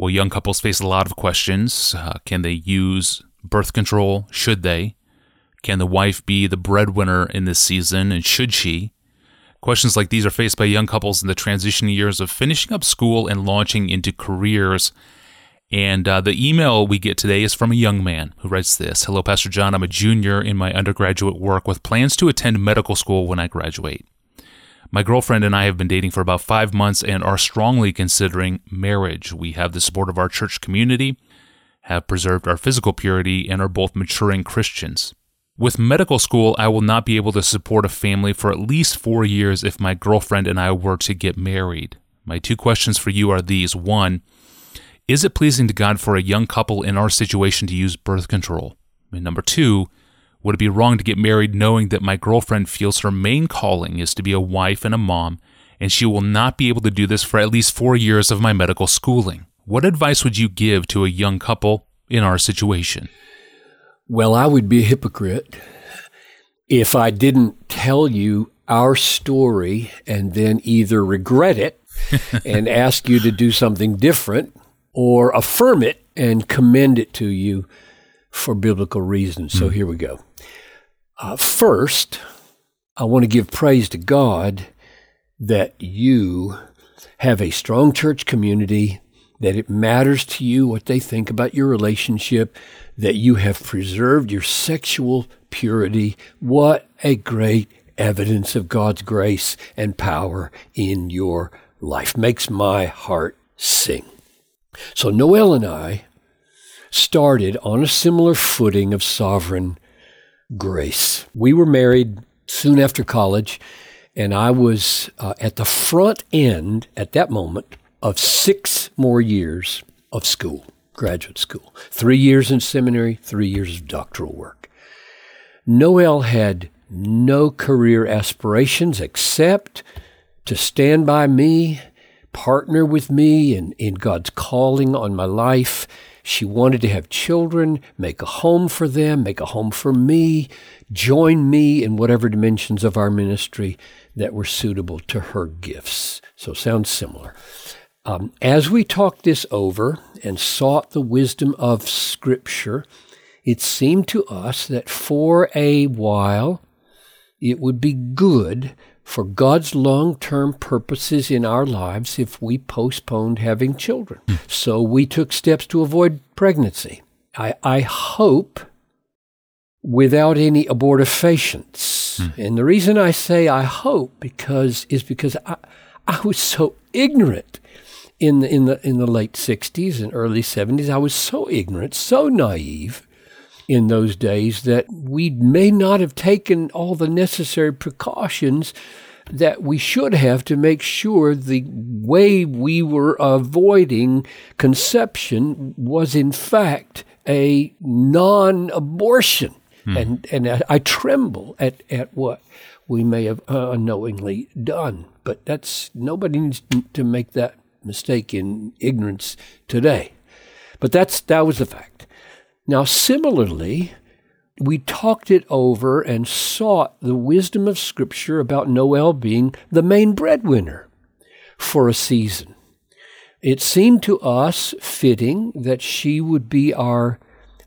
Well, young couples face a lot of questions. Uh, can they use birth control? Should they? Can the wife be the breadwinner in this season, and should she? Questions like these are faced by young couples in the transition years of finishing up school and launching into careers. And uh, the email we get today is from a young man who writes this Hello, Pastor John. I'm a junior in my undergraduate work with plans to attend medical school when I graduate. My girlfriend and I have been dating for about five months and are strongly considering marriage. We have the support of our church community, have preserved our physical purity, and are both maturing Christians. With medical school, I will not be able to support a family for at least four years if my girlfriend and I were to get married. My two questions for you are these. One, is it pleasing to God for a young couple in our situation to use birth control? And number two, would it be wrong to get married knowing that my girlfriend feels her main calling is to be a wife and a mom, and she will not be able to do this for at least four years of my medical schooling? What advice would you give to a young couple in our situation? Well, I would be a hypocrite if I didn't tell you our story and then either regret it and ask you to do something different or affirm it and commend it to you for biblical reasons. So mm. here we go. Uh, first, I want to give praise to God that you have a strong church community, that it matters to you what they think about your relationship, that you have preserved your sexual purity. What a great evidence of God's grace and power in your life. Makes my heart sing. So Noël and I started on a similar footing of sovereign grace. We were married soon after college, and I was uh, at the front end at that moment of six more years of school, graduate school. Three years in seminary, three years of doctoral work. Noël had no career aspirations except to stand by me, partner with me in, in God's calling on my life, she wanted to have children, make a home for them, make a home for me, join me in whatever dimensions of our ministry that were suitable to her gifts. So, sounds similar. Um, as we talked this over and sought the wisdom of Scripture, it seemed to us that for a while it would be good for God's long term purposes in our lives if we postponed having children. Mm. So we took steps to avoid pregnancy. I, I hope without any abortifacients. Mm. And the reason I say I hope because is because I, I was so ignorant in the, in the in the late 60s and early 70s. I was so ignorant, so naive in those days that we may not have taken all the necessary precautions that we should have to make sure the way we were avoiding conception was in fact a non-abortion. Hmm. And, and I, I, tremble at, at what we may have unknowingly done. But that's nobody needs to make that mistake in ignorance today. But that's that was the fact. Now, similarly, we talked it over and sought the wisdom of Scripture about Noël being the main breadwinner for a season. It seemed to us fitting that she would be our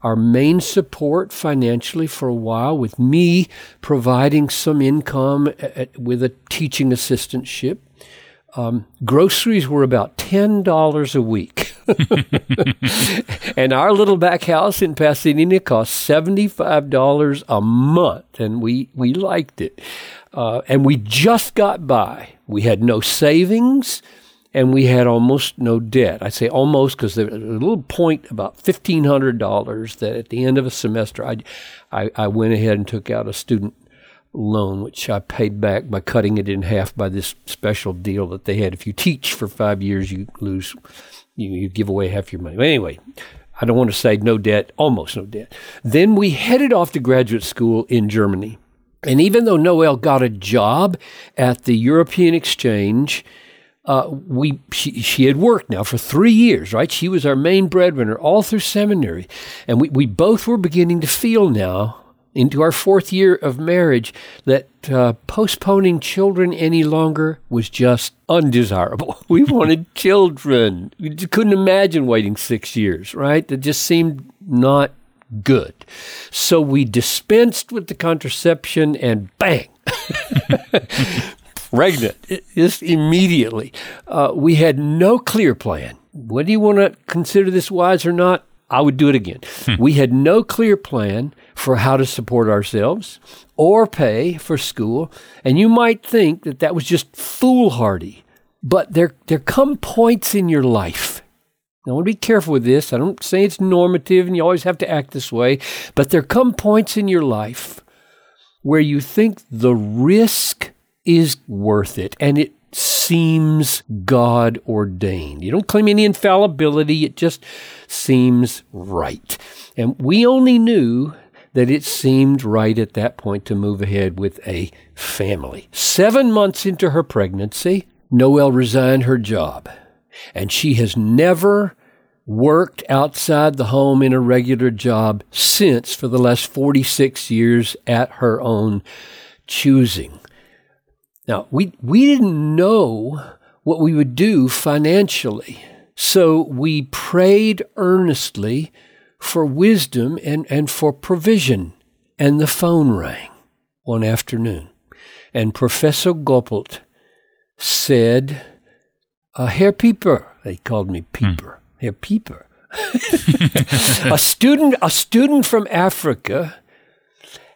our main support financially for a while, with me providing some income at, with a teaching assistantship. Um, groceries were about $10 a week. and our little back house in Pasadena cost $75 a month, and we, we liked it. Uh, and we just got by. We had no savings and we had almost no debt. I say almost because there was a little point about $1,500 that at the end of a semester, I, I, I went ahead and took out a student loan, which I paid back by cutting it in half by this special deal that they had. If you teach for five years, you lose, you, you give away half your money. But anyway, I don't want to say no debt, almost no debt. Then we headed off to graduate school in Germany. And even though Noël got a job at the European Exchange, uh, we she, she had worked now for three years, right? She was our main breadwinner all through seminary. And we, we both were beginning to feel now into our fourth year of marriage that uh, postponing children any longer was just undesirable. We wanted children. We couldn't imagine waiting six years, right? That just seemed not good. So we dispensed with the contraception and bang. Pregnant, just immediately. Uh, we had no clear plan. Whether you want to consider this wise or not, I would do it again. Hmm. We had no clear plan for how to support ourselves or pay for school. And you might think that that was just foolhardy. But there, there come points in your life. Now, I want to be careful with this. I don't say it's normative and you always have to act this way. But there come points in your life where you think the risk is worth it and it seems God ordained. You don't claim any infallibility, it just seems right. And we only knew that it seemed right at that point to move ahead with a family. Seven months into her pregnancy, Noël resigned her job, and she has never worked outside the home in a regular job since for the last 46 years at her own choosing. Now, we, we didn't know what we would do financially. So we prayed earnestly for wisdom and, and for provision. And the phone rang one afternoon. And Professor Goppelt said, uh, Herr Pieper, they called me Pieper, hmm. Herr Pieper, a student, a student from Africa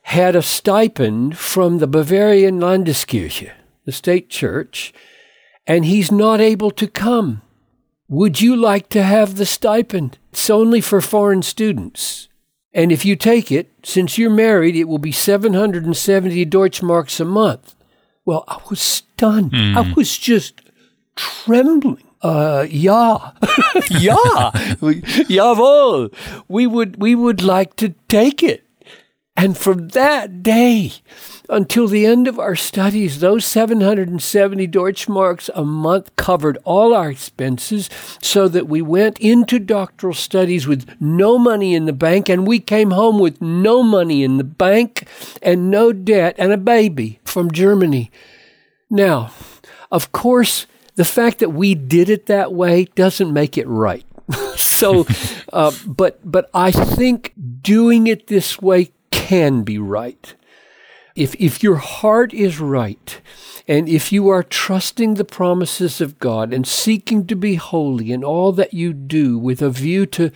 had a stipend from the Bavarian Landeskirche, the state church, and he's not able to come. Would you like to have the stipend? It's only for foreign students. And if you take it, since you're married, it will be 770 Deutschmarks a month. Well, I was stunned. Mm. I was just trembling. Uh, yeah, yeah, jawohl. We would, we would like to take it. And from that day until the end of our studies, those 770 Deutschmarks a month covered all our expenses so that we went into doctoral studies with no money in the bank and we came home with no money in the bank and no debt and a baby from Germany. Now, of course, the fact that we did it that way doesn't make it right. so, uh, but but I think doing it this way can be right. If, if your heart is right, and if you are trusting the promises of God and seeking to be holy in all that you do with a view to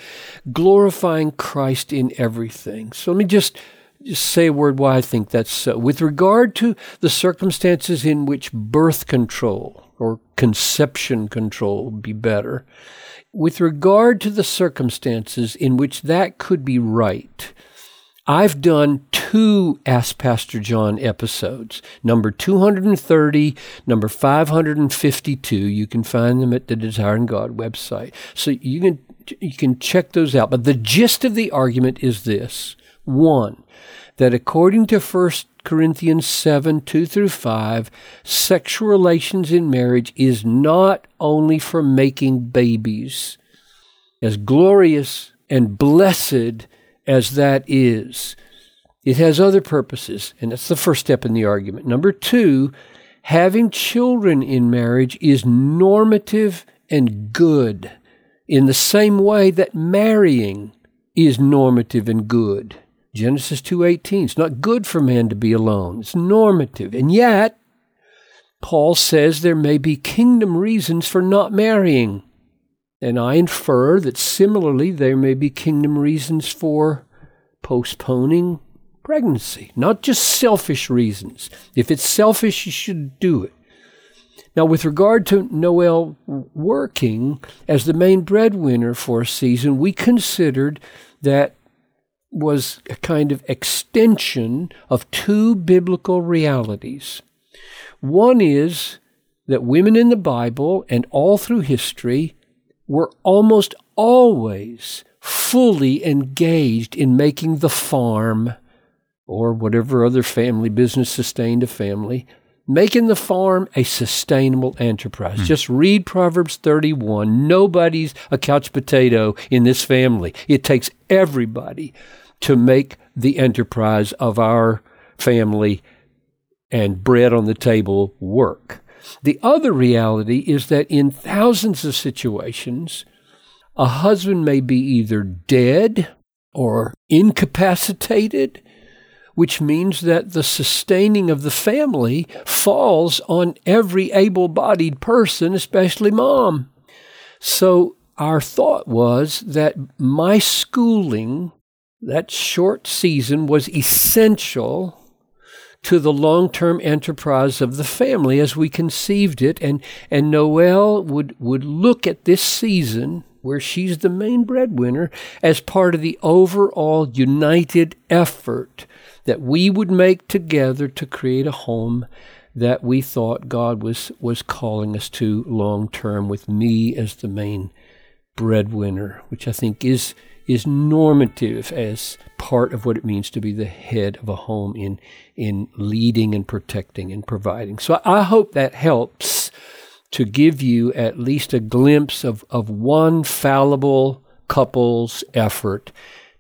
glorifying Christ in everything. So let me just, just say a word why I think that's so. With regard to the circumstances in which birth control or conception control would be better, with regard to the circumstances in which that could be right, I've done two Ask Pastor John episodes, number 230, number 552. You can find them at the Desire Desiring God website. So you can, you can check those out. But the gist of the argument is this. One, that according to 1 Corinthians 7, 2 through 5, sexual relations in marriage is not only for making babies. As glorious and blessed as that is, it has other purposes, and that's the first step in the argument. Number two, having children in marriage is normative and good in the same way that marrying is normative and good. Genesis 2:18. It's not good for man to be alone. It's normative. And yet, Paul says there may be kingdom reasons for not marrying. And I infer that similarly there may be kingdom reasons for postponing pregnancy, not just selfish reasons. If it's selfish, you should do it. Now, with regard to Noël working as the main breadwinner for a season, we considered that was a kind of extension of two biblical realities. One is that women in the Bible and all through history were almost always fully engaged in making the farm or whatever other family business sustained a family, making the farm a sustainable enterprise. Hmm. Just read Proverbs 31. Nobody's a couch potato in this family. It takes everybody to make the enterprise of our family and bread on the table work. The other reality is that in thousands of situations, a husband may be either dead or incapacitated, which means that the sustaining of the family falls on every able bodied person, especially mom. So our thought was that my schooling, that short season, was essential to the long-term enterprise of the family as we conceived it. And and Noël would would look at this season where she's the main breadwinner as part of the overall united effort that we would make together to create a home that we thought God was was calling us to long term with me as the main breadwinner which I think is is normative as part of what it means to be the head of a home in in leading and protecting and providing. So I hope that helps to give you at least a glimpse of, of one fallible couple's effort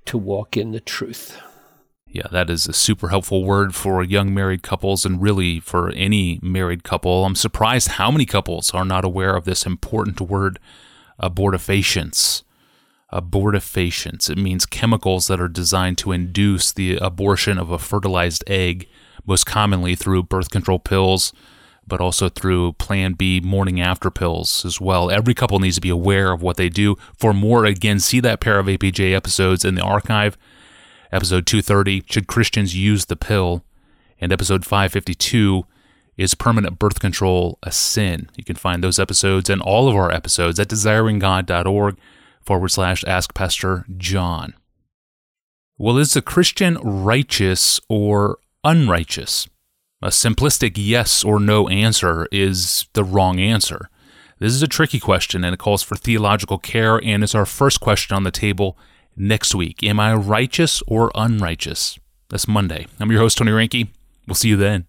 to walk in the truth. Yeah, that is a super helpful word for young married couples and really for any married couple. I'm surprised how many couples are not aware of this important word, uh, abortifacients abortifacients. It means chemicals that are designed to induce the abortion of a fertilized egg, most commonly through birth control pills, but also through Plan B morning after pills as well. Every couple needs to be aware of what they do. For more, again, see that pair of APJ episodes in the archive. Episode 230 Should Christians Use the Pill? And episode 552 Is Permanent Birth Control a Sin? You can find those episodes and all of our episodes at desiringgod.org forward slash ask Pastor John. Well, is a Christian righteous or unrighteous? A simplistic yes or no answer is the wrong answer. This is a tricky question and it calls for theological care, and it's our first question on the table next week. Am I righteous or unrighteous? That's Monday. I'm your host, Tony Reinke. We'll see you then.